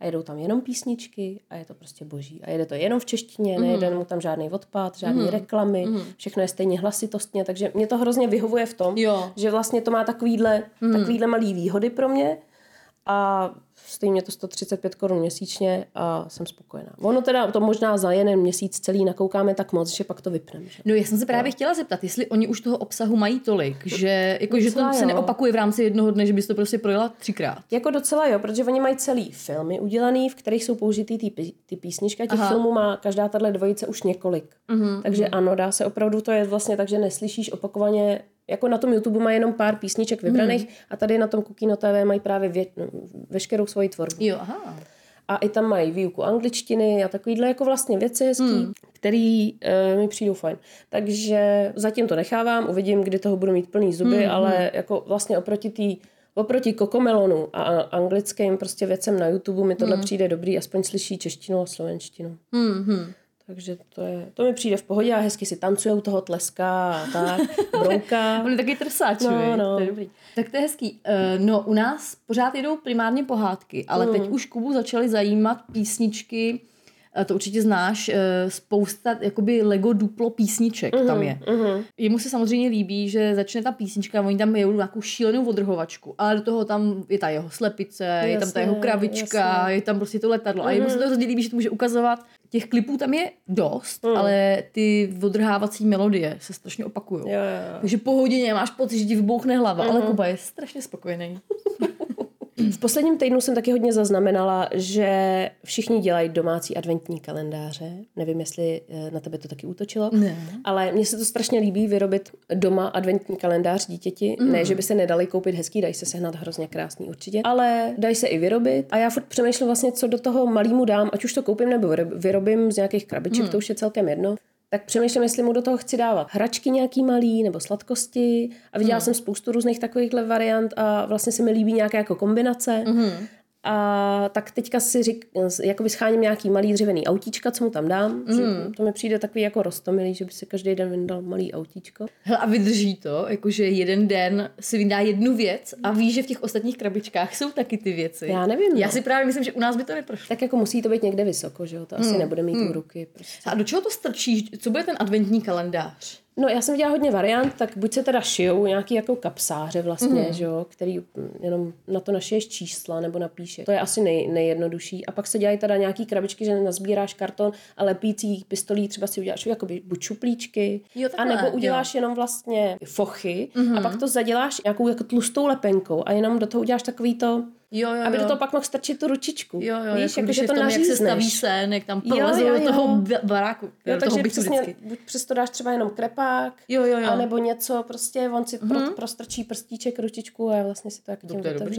Speaker 3: a jedou tam jenom písničky a je to prostě boží. A jede to jenom v češtině, nejede mu tam žádný odpad, žádný reklamy, všechno je stejně hlasitostně, takže mě to hrozně vyhovuje v tom,
Speaker 2: Jo.
Speaker 3: že vlastně to má takovýhle, takovýhle malý výhody pro mě a stojí mě to 135 korun měsíčně a jsem spokojená. Ono teda to možná za jeden měsíc celý nakoukáme tak moc, že pak to vypneme. Že?
Speaker 2: No já jsem se právě chtěla zeptat, jestli oni už toho obsahu mají tolik, že, jako, že to
Speaker 3: Docela
Speaker 2: se
Speaker 3: jo.
Speaker 2: neopakuje v rámci jednoho dne, že bys to prostě projela třikrát.
Speaker 3: Jako docela jo, protože oni mají celý filmy udělaný, v kterých jsou použitý ty, ty písničky. a Těch
Speaker 2: Aha.
Speaker 3: filmů má každá tahle dvojice už několik. Uh-huh, takže uh-huh. ano, dá se opravdu, to je vlastně tak, že neslyšíš opakovaně, jako na tom YouTube mají jenom pár písniček vybraných uh-huh. a tady na tom Kukino TV mají právě vě, no, veškerou svoji tvorbu.
Speaker 2: Jo, aha.
Speaker 3: A i tam mají výuku angličtiny a takovýhle jako vlastně věci hezký, hmm. který e, mi přijdou fajn. Takže zatím to nechávám, uvidím, kdy toho budu mít plný zuby, hmm. ale jako vlastně oproti tý, oproti kokomelonu a a anglickým prostě věcem na YouTube mi tohle hmm. přijde dobrý, aspoň slyší češtinu a slovenštinu.
Speaker 2: Hmm, hmm.
Speaker 3: Takže to, je, to mi přijde v pohodě a hezky si tancuje u toho tleská a tak, brouká. *laughs*
Speaker 2: On je taky trsáč,
Speaker 3: No,
Speaker 2: no, to je dobrý. Tak to je hezký. Uh, no, u nás pořád jedou primárně pohádky, ale
Speaker 3: Mm.
Speaker 2: teď už Kubu začaly zajímat písničky, to určitě znáš, eh, spousta jakoby Lego Duplo písniček
Speaker 3: Mhm,
Speaker 2: tam je. Jemu se samozřejmě líbí, že začne ta písnička, oni tam jejou nějakou šílenou odrhovačku, ale do toho tam je ta jeho slepice, je tam ta jeho kravička,
Speaker 3: jasně.
Speaker 2: je tam prostě to letadlo. A jemu se to hrozně líbí, že to může ukazovat. Těch klipů tam je dost, ale ty odrhávací melodie se strašně opakují. Takže po hodině máš pocit, že ti vybouchne hlava, ale Kuba je strašně spokojený. *laughs*
Speaker 3: V posledním týdnu jsem taky hodně zaznamenala, že všichni dělají domácí adventní kalendáře. Nevím, jestli eh, na tebe to taky útočilo.
Speaker 2: Ne.
Speaker 3: Ale mně se to strašně líbí vyrobit doma adventní kalendář dítěti. Mm. Ne, že by se nedali koupit hezký, dají se sehnat hrozně krásný určitě. Ale dají se i vyrobit. A já furt přemýšlím vlastně, co do toho malýmu dám, ať už to koupím nebo vyrob- vyrobím z nějakých krabiček, mm. to už je celkem jedno. Tak přemýšlím, jestli mu do toho chci dávat hračky nějaký malý nebo sladkosti a viděla
Speaker 2: Hmm.
Speaker 3: jsem spoustu různých takovýchhle variant a vlastně se mi líbí nějaké jako kombinace.
Speaker 2: Mhm.
Speaker 3: A tak teďka si řík, jakoby scháním nějaký malý dřevěný autíčka, co mu tam dám. Že to mi přijde takový jako rostomilý, že by si každý den vyndal malý autíčko.
Speaker 2: Hele, a vydrží to, jakože jeden den si vydá jednu věc a ví, že v těch ostatních krabičkách jsou taky ty věci.
Speaker 3: Já nevím,
Speaker 2: Já
Speaker 3: no.
Speaker 2: si právě myslím, že u nás by to neprošlo.
Speaker 3: Tak jako musí to být někde vysoko, že jo? To
Speaker 2: Hmm.
Speaker 3: asi nebude mít u ruky. Prostě.
Speaker 2: A do čeho to strčíš? Co bude ten adventní kalendář?
Speaker 3: No já jsem viděla hodně variant, tak buď se teda šijou nějaký jako kapsáře vlastně, mm. že jo, který mm, jenom na to našiješ čísla nebo napíše. To je asi nej, nejjednodušší. A pak se dělají teda nějaký krabičky, že nazbíráš karton a lepící pistolí třeba si uděláš jakoby buď šuplíčky,
Speaker 2: Jo,
Speaker 3: a
Speaker 2: takhle,
Speaker 3: nebo uděláš jenom vlastně fochy mm-hmm. a pak to zaděláš nějakou jako tlustou lepenkou a jenom do toho uděláš takový to,
Speaker 2: Jo, jo,
Speaker 3: aby
Speaker 2: jo.
Speaker 3: do toho pak mohl strčit tu ručičku.
Speaker 2: Jo, jo,
Speaker 3: Víš,
Speaker 2: jako,
Speaker 3: jako,
Speaker 2: když
Speaker 3: že to
Speaker 2: tom, jak se staví
Speaker 3: nařízneš.
Speaker 2: sen, jak tam
Speaker 3: Jo,
Speaker 2: prolezou
Speaker 3: jo,
Speaker 2: do toho
Speaker 3: jo.
Speaker 2: ba- baráku,
Speaker 3: Jo,
Speaker 2: do
Speaker 3: takže přesně,
Speaker 2: vždycky.
Speaker 3: buď přesto dáš třeba jenom krepák,
Speaker 2: Jo, jo, jo.
Speaker 3: a nebo něco, prostě on si pro, prostrčí prstíček, ručičku a vlastně si to jak tím
Speaker 2: dobrý.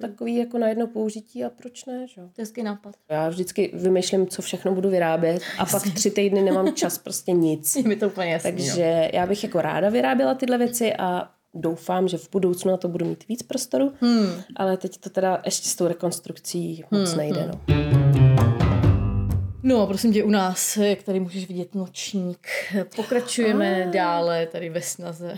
Speaker 3: Takový jako na jedno použití a proč ne, že jo?
Speaker 2: To je nápad.
Speaker 3: Já vždycky vymýšlím, co všechno budu vyrábět a pak tři týdny nemám čas prostě nic. *laughs*
Speaker 2: Je mi to úplně jasný. jo.
Speaker 3: Takže já bych jako ráda vyráběla tyhle věci a doufám, že v budoucnu na to budu mít víc prostoru, hmm. ale teď to teda ještě s tou rekonstrukcí moc
Speaker 2: Hmm,
Speaker 3: nejde. No.
Speaker 2: No, prosím tě, u nás, jak tady můžeš vidět nočník, pokračujeme dále tady ve snaze.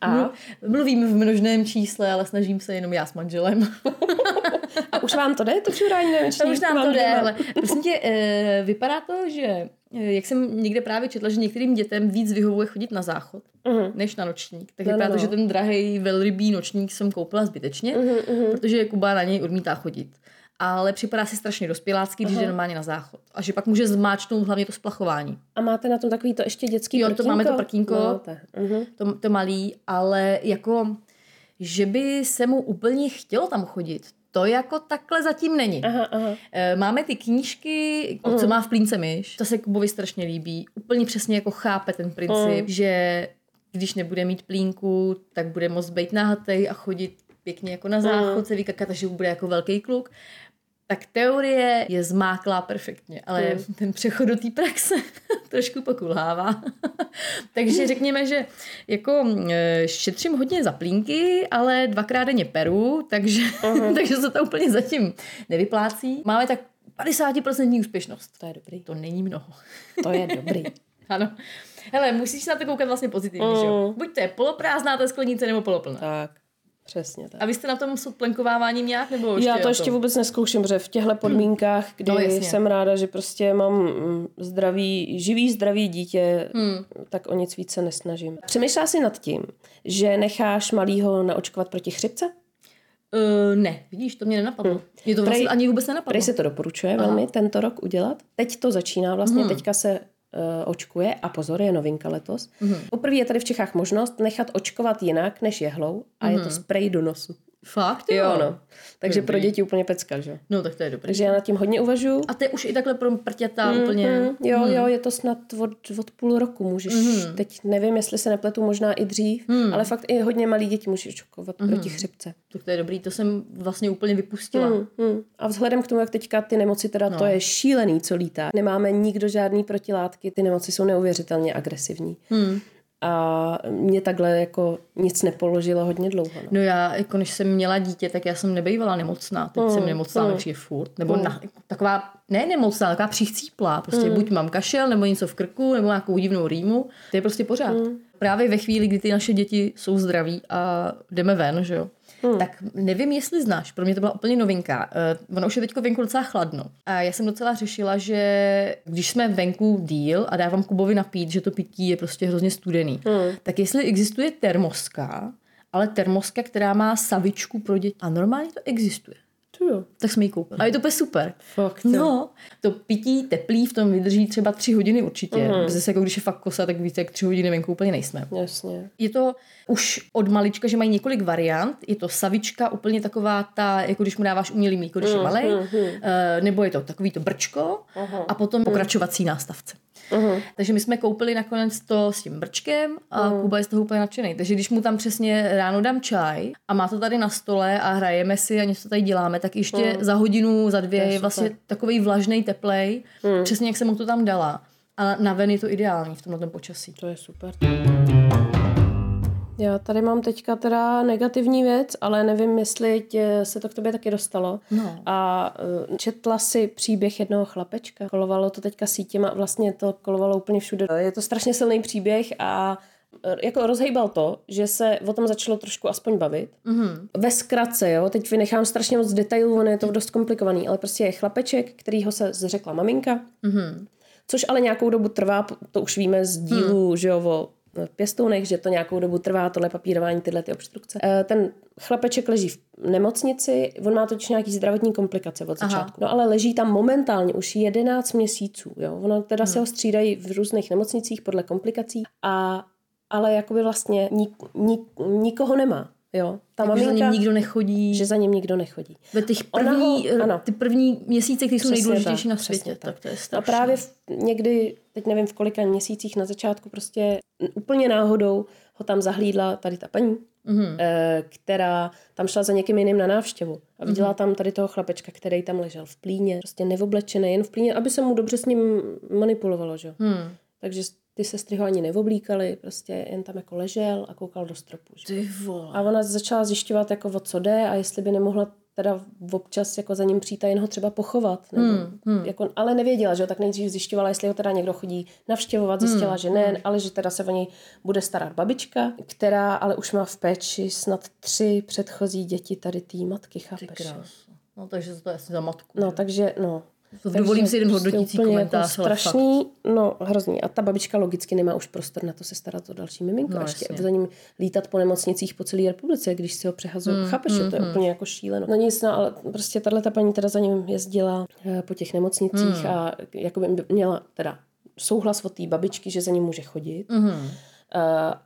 Speaker 3: A? *laughs*
Speaker 2: Mlu- Mluvím v množném čísle, ale snažím se jenom já s manželem. *laughs*
Speaker 3: a už vám to jde, to čurání
Speaker 2: To *laughs* už nám to jde, ale prosím tě, eh, vypadá to, že eh, jak jsem někde právě četla, že některým dětem víc vyhovuje chodit na záchod,
Speaker 3: Mhm.
Speaker 2: než na nočník. Tak
Speaker 3: No,
Speaker 2: vypadá
Speaker 3: no,
Speaker 2: to,
Speaker 3: no.
Speaker 2: že ten drahý velrybý nočník jsem koupila zbytečně,
Speaker 3: Mhm,
Speaker 2: protože Kuba na něj odmítá chodit. Ale připadá si strašně dospělácký, když jde normálně na záchod. A že pak může zmáčknout hlavně to splachování.
Speaker 3: A máte na tom takový to ještě dětský
Speaker 2: Jo, to
Speaker 3: prkínko?
Speaker 2: máme to prkínko.
Speaker 3: No, to, uh-huh.
Speaker 2: to, to malý, ale jako, že by se mu úplně chtělo tam chodit, to jako takhle zatím není.
Speaker 3: Aha, aha.
Speaker 2: Eh, Máme ty knížky,
Speaker 3: Mhm.
Speaker 2: co má v plínce myš, to se Kubovi strašně líbí. Úplně přesně jako chápe ten princip,
Speaker 3: Mhm.
Speaker 2: že když nebude mít plínku, tak bude moct být nahatej a chodit pěkně jako na záchod,
Speaker 3: Mhm.
Speaker 2: se vykakat, takže bude jako velký kluk. Tak teorie je zmáklá perfektně, ale
Speaker 3: Mhm.
Speaker 2: ten přechod do té praxe *laughs* trošku pokulhává. *laughs* Takže řekněme, že jako eh, šetřím hodně za plínky, ale dvakrát denně peru, takže,
Speaker 3: Mhm. *laughs*
Speaker 2: takže se to úplně zatím nevyplácí. Máme tak 50% úspěšnost.
Speaker 3: To je dobrý.
Speaker 2: To není mnoho.
Speaker 3: To je dobrý.
Speaker 2: Ano. Hele, musíš na to koukat vlastně pozitivně, že jo? Buď to je poloprázdná ta sklenice, nebo poloplná.
Speaker 3: tak, přesně tak.
Speaker 2: A vy jste na tom s nějak, nebo ještě
Speaker 3: Já to ještě vůbec neskouším, protože v těchto podmínkách, kdy
Speaker 2: No, jasně.
Speaker 3: jsem ráda, že prostě mám mm, zdravý, živý, zdravý dítě,
Speaker 2: Hmm.
Speaker 3: tak o nic více nesnažím. Přemýšlela jsi nad tím, že necháš malýho naočkovat proti chřipce?
Speaker 2: Uh, ne, vidíš, to mě nenapadlo. Hmm. Mě to vlastně
Speaker 3: Prej-
Speaker 2: ani vůbec nenapadlo.
Speaker 3: Prej se to doporučuje velmi tento rok udělat. Teď to začíná vlastně, hmm. teďka se očkuje a pozor, je novinka letos. Hmm. Poprvé je tady v Čechách možnost nechat očkovat jinak než jehlou a je to sprej do nosu.
Speaker 2: Fakt, jo?
Speaker 3: Jo, no. Takže
Speaker 2: Dobrý.
Speaker 3: pro děti úplně pecka, že?
Speaker 2: No, tak to je dobré.
Speaker 3: Takže já nad tím hodně uvažuju.
Speaker 2: A je už i takhle pro prťata úplně...
Speaker 3: Mm, jo, jo, je to snad od, od půl roku. Můžeš, mm. teď nevím, jestli se nepletu, možná i dřív, mm. ale fakt i hodně malých dětí můžeš očkovat mm. proti chřipce.
Speaker 2: Tak to je dobrý, to jsem vlastně úplně vypustila.
Speaker 3: Mm, mm. A vzhledem k tomu, jak teďka ty nemoci, teda no. to je šílený, co lítá. Nemáme nikdo žádný protilátky, ty nemoci jsou neuvěřitelně agresivní. Mm. A mě takhle jako nic nepoložilo hodně dlouho. No.
Speaker 2: No já, jako než jsem měla dítě, tak já jsem nebejvala nemocná. Teď jsem nemocná, mm. je furt. Nebo na, taková, ne nemocná, taková příchcíplá. Prostě mm. buď mám kašel, nebo něco v krku, nebo nějakou divnou rýmu. To je prostě pořád. Mm. Právě ve chvíli, kdy ty naše děti jsou zdraví a jdeme ven, že jo. Hmm. Tak nevím, jestli znáš, pro mě to byla úplně novinka. Uh, ono už je teď venku docela chladno. A já jsem docela řešila, že když jsme venku díl a dávám Kubovi napít, že to pití je prostě hrozně studený, hmm. tak jestli existuje termoska, ale termoska, která má savičku pro děti. A normálně to existuje. Tak jsme ji koupili. A je to úplně super.
Speaker 3: Fakt.
Speaker 2: No, to pití teplý v tom vydrží třeba tři hodiny určitě. Mm. Zase jako když je fakt kosa, tak víte, jak tři hodiny venku úplně nejsme.
Speaker 3: Jasně.
Speaker 2: Je to už od malička, že mají několik variant. Je to savička, úplně taková ta, jako když mu dáváš umělý mlíko, když je malý, nebo je to takový to brčko a potom pokračovací nástavce. Takže my jsme koupili nakonec to s tím brčkem a Kuba je z toho úplně nadšený. Takže když mu tam přesně ráno dám čaj a má to tady na stole a hrajeme si a něco tady děláme, tak ještě za hodinu, za dvě je,
Speaker 3: super.
Speaker 2: vlastně takový vlažný teplej, přesně jak jsem mu to tam dala A na ven je to ideální v tomhle počasí.
Speaker 3: To je super. Já tady mám teďka teda negativní věc, ale nevím, jestli tě, se to k tobě taky dostalo.
Speaker 2: No.
Speaker 3: A uh, četla si příběh jednoho chlapečka. Kolovalo to teďka sítěma, vlastně to kolovalo úplně všude. Je to strašně silný příběh a eh, jako rozhejbal to, že se o tom začalo trošku aspoň bavit. Mm-hmm. Ve zkratce, jo, teď vynechám strašně moc detailů, ono je to dost komplikovaný, ale prostě je chlapeček, kterýho se zřekla maminka, mm-hmm. což ale nějakou dobu trvá, to už víme z dílu, mm. že jo, o pěstounech, že to nějakou dobu trvá, tohle papírování, tyhle ty obstrukce. Eh, ten chlapeček leží v nemocnici, on má totiž nějaký zdravotní komplikace od začátku. Aha. No ale leží tam momentálně už 11 měsíců. Jo? Ono teda hmm. se ho střídají v různých nemocnicích podle komplikací, a, ale jakoby vlastně nik, nik, nikoho nemá. Jo,
Speaker 2: ta tak maminka, za ním nikdo nechodí.
Speaker 3: Že za ním nikdo nechodí.
Speaker 2: Ve těch první, ho, ano, ty první měsíce, které jsou nejdůležitější na světě. Tak. tak to je strašné.
Speaker 3: A právě v, někdy, teď nevím v kolika měsících na začátku, prostě úplně náhodou ho tam zahlídla tady ta paní, mm-hmm. která tam šla za někým jiným na návštěvu. A viděla mm-hmm. tam tady toho chlapečka, který tam ležel v plíně, prostě nevoblečený, jen v plíně, aby se mu dobře s ním manipulovalo. Že? Mm. Takže ty sestry ho ani neoblíkaly, prostě jen tam jako ležel a koukal do stropu. Že?
Speaker 2: Ty vole.
Speaker 3: A ona začala zjišťovat, jako o co jde a jestli by nemohla teda občas jako za ním přijít a jen ho třeba pochovat. Nebo, hmm, hmm. Jako, ale nevěděla, že jo, tak nejdřív zjišťovala, jestli ho teda někdo chodí navštěvovat, zjistila, hmm, že ne, hmm. ale že teda se o něj bude starat babička, která ale už má v péči snad tři předchozí děti tady té matky, chápeš?
Speaker 2: No takže to je asi za matku.
Speaker 3: No že? takže, no,
Speaker 2: to dovolím si jeden prostě hodnotící komentář.
Speaker 3: Jako strašný, fakt. no hrozný. A ta babička logicky nemá už prostor na to se starat o další miminko. No, ještě jasně. za ním lítat po nemocnicích po celé republice, když si ho přehazují. Mm, Chápeš, mm, to je mm. úplně jako šíleno. No nic, no, ale prostě tahle ta paní teda za ním jezdila eh, po těch nemocnicích mm. a jako by měla teda souhlas od té babičky, že za ním může chodit. Mm.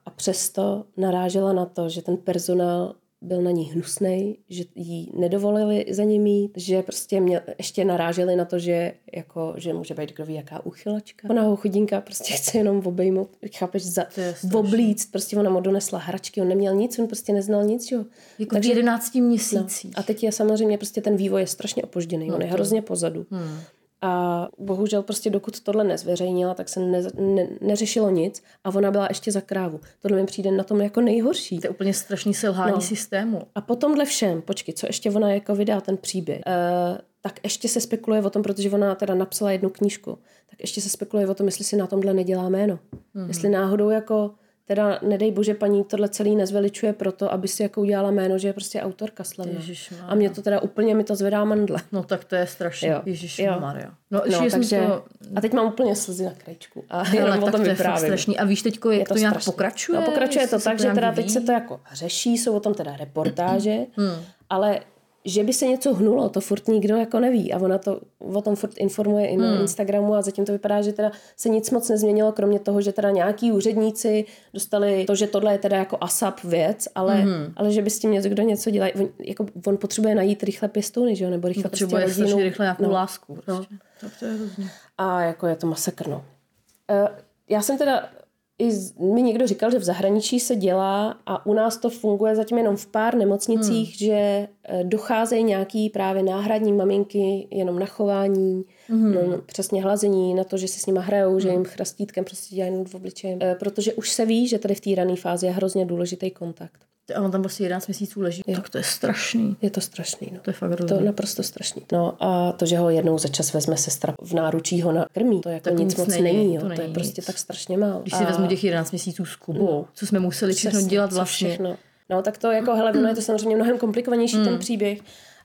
Speaker 3: A přesto narážela na to, že ten personál byl na ní hnusný, že jí nedovolili za ní mít, že prostě mě ještě naráželi na to, že jako, že může být kdo ví jaká uchylačka. Ona ho chudinka prostě chce jenom obejmout, chápeš, za, oblíct, prostě ona mu donesla hračky, on neměl nic, on prostě neznal nic, jo.
Speaker 2: Jako Takže, v 11 měsících.
Speaker 3: No. A teď je samozřejmě prostě ten vývoj je strašně opožděný, no, on je hrozně pozadu. Hmm. A bohužel prostě dokud tohle nezveřejnila, tak se ne, ne, neřešilo nic a ona byla ještě za krávu. Tohle mi přijde na tom jako nejhorší.
Speaker 2: To je úplně strašný selhání no. systému.
Speaker 3: A po tomhle všem, počkej, co ještě ona jako vydá ten příběh, uh, tak ještě se spekuluje o tom, protože ona teda napsala jednu knížku, tak ještě se spekuluje o tom, jestli si na tomhle nedělá jméno. Mm-hmm. Jestli náhodou jako teda nedej bože paní tohle celý nezveličuje proto, aby si jako udělala jméno, že je prostě autorka slavná. A mě to teda úplně mi to zvedá mandle.
Speaker 2: No tak to je strašně. Ježíš Maria.
Speaker 3: No, no takže, to... A teď mám úplně slzy na krajčku. A
Speaker 2: jo, ale tak to je fakt strašný. A víš teďko, jak je to, to nějak strašný. pokračuje?
Speaker 3: No pokračuje to tak, že teda teď se to jako řeší, jsou o tom teda reportáže, hmm. ale že by se něco hnulo, to furt nikdo jako neví a ona to o tom furt informuje i na hmm. Instagramu a zatím to vypadá, že teda se nic moc nezměnilo, kromě toho, že teda nějaký úředníci dostali to, že tohle je teda jako ASAP věc, ale, hmm. ale že by s tím něco, kdo něco dělá, on, jako on potřebuje najít rychle pěstouny, že jo, nebo rychle
Speaker 2: potřebuje prostě rodinu. rychle nějakou no, lásku.
Speaker 3: No. Prostě. No. Tak to je A jako je to masakr, no. Uh, já jsem teda i mi někdo říkal, že v zahraničí se dělá a u nás to funguje zatím jenom v pár nemocnicích, hmm. že eh, docházejí nějaký právě náhradní maminky jenom na chování, hmm. no, přesně hlazení, na to, že si s nima hrajou, hmm. že jim chrastítkem prostě dělají v obličeji. Eh, protože už se ví, že tady v té rané fázi je hrozně důležitý kontakt.
Speaker 2: A on tam prostě 11 měsíců leží. Jo. Tak to je strašný.
Speaker 3: Je to strašný. No.
Speaker 2: To je fakt
Speaker 3: To je naprosto strašný. No a to, že ho jednou za čas vezme sestra v náručí ho krmí, to jako tak nic, nic moc není. není jo. To, to je prostě tak strašně málo.
Speaker 2: Když si a... vezmu těch 11 měsíců s Kubou, no. co jsme museli všechno dělat vlastně. Všechno.
Speaker 3: No tak to jako, hele, ono je to samozřejmě mnohem komplikovanější mm. ten příběh.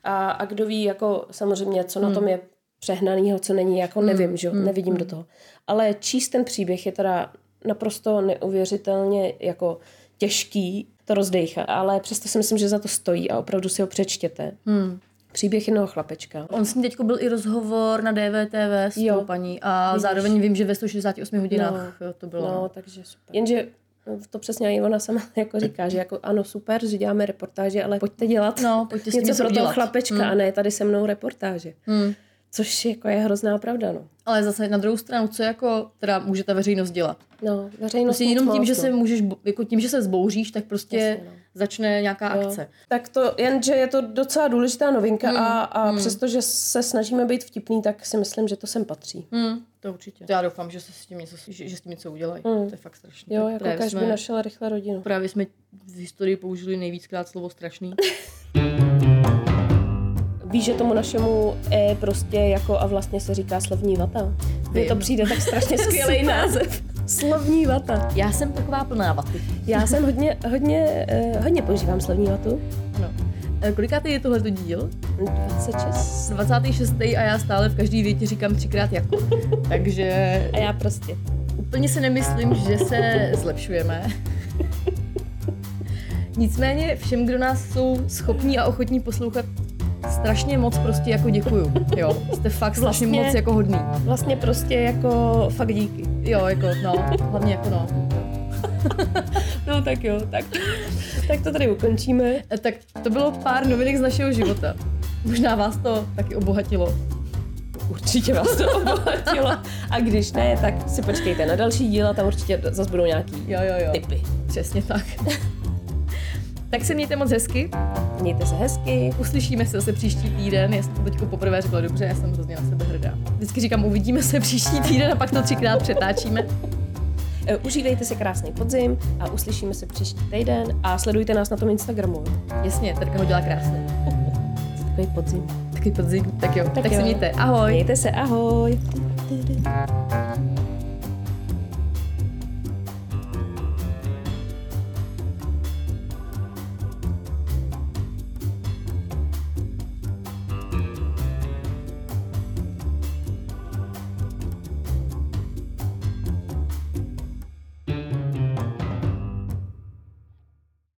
Speaker 3: A, a kdo ví, jako samozřejmě, co mm. na tom je přehnanýho, co není, jako mm. nevím, že mm. nevidím mm. do toho. Ale číst ten příběh je teda naprosto neuvěřitelně jako těžký to rozdejcha, ale přesto si myslím, že za to stojí a opravdu si ho přečtěte. Hmm. Příběh jednoho chlapečka.
Speaker 2: On s ním teď byl i rozhovor na DVTV s jo. paní a Vidíš. zároveň vím, že ve 168 hodinách no, jo, to bylo.
Speaker 3: No, takže super. Jenže no, to přesně i ona sama *laughs* jako říká, že jako ano, super, že děláme reportáže, ale pojďte dělat
Speaker 2: no, pojďte
Speaker 3: něco pro toho chlapečka hmm. a ne tady se mnou reportáže. Hmm. Což jako je hrozná pravda, no.
Speaker 2: Ale zase na druhou stranu, co jako teda může ta veřejnost dělat?
Speaker 3: No, veřejnost
Speaker 2: Prostě jenom tím, že
Speaker 3: no.
Speaker 2: se můžeš, jako tím, že se zbouříš, tak prostě
Speaker 3: Jasně, no.
Speaker 2: začne nějaká
Speaker 3: Jo.
Speaker 2: akce.
Speaker 3: Tak to, jenže je to docela důležitá novinka
Speaker 2: Hmm,
Speaker 3: a, a přestože se snažíme být vtipný, tak si myslím, že to sem patří.
Speaker 2: Hmm, to určitě. Já doufám, že se s tím něco, že, že s tím něco udělají.
Speaker 3: Hmm.
Speaker 2: To je fakt strašný.
Speaker 3: Jo,
Speaker 2: Tak
Speaker 3: jako
Speaker 2: právě
Speaker 3: každý by
Speaker 2: jsme,
Speaker 3: našel rychle rodinu.
Speaker 2: Právě jsme v historii použili nejvíckrát slovo strašný. *laughs*
Speaker 3: Víš, že tomu našemu E prostě jako a vlastně se říká slovní vata? Mně to přijde tak strašně *laughs* skvělý název. Slovní vata.
Speaker 2: Já jsem taková plná vaty.
Speaker 3: Já jsem *laughs* hodně, hodně, eh, hodně používám slovní vatu.
Speaker 2: Ano. E, Kolikátý je tohleto díl?
Speaker 3: 26.
Speaker 2: 26. a já stále v každý větě říkám třikrát jako. *laughs* Takže
Speaker 3: A já prostě.
Speaker 2: úplně si nemyslím, že se zlepšujeme. Nicméně všem, kdo nás jsou schopní a ochotní poslouchat, strašně moc prostě jako děkuju. Jo, jste fakt strašně
Speaker 3: Vlastně-
Speaker 2: moc jako hodný.
Speaker 3: Vlastně prostě jako fakt díky.
Speaker 2: Jo, jako no, hlavně jako no. *laughs*
Speaker 3: No tak jo, tak, tak to tady ukončíme.
Speaker 2: E, Tak to bylo pár novinek z našeho života. Možná vás to taky obohatilo.
Speaker 3: Určitě vás to obohatilo. A když ne, tak si počkejte na další díl a tam určitě zase budou nějaký
Speaker 2: Jo, jo, jo.
Speaker 3: tipy.
Speaker 2: Přesně tak. Tak se mějte moc hezky.
Speaker 3: Mějte se hezky.
Speaker 2: Uslyšíme se zase příští týden. Já jsem to teď poprvé řekla dobře, já jsem hrozně na sebe hrdá. Vždycky říkám, uvidíme se příští týden a pak to třikrát přetáčíme. *laughs*
Speaker 3: Eh, Užívejte si krásný podzim a uslyšíme se příští týden a sledujte nás na tom Instagramu.
Speaker 2: Jasně, Terka ho dělá krásně.
Speaker 3: Takový podzim.
Speaker 2: Taky podzim. Tak jo, tak, tak
Speaker 3: jo.
Speaker 2: se mějte. Ahoj.
Speaker 3: Mějte se, ahoj.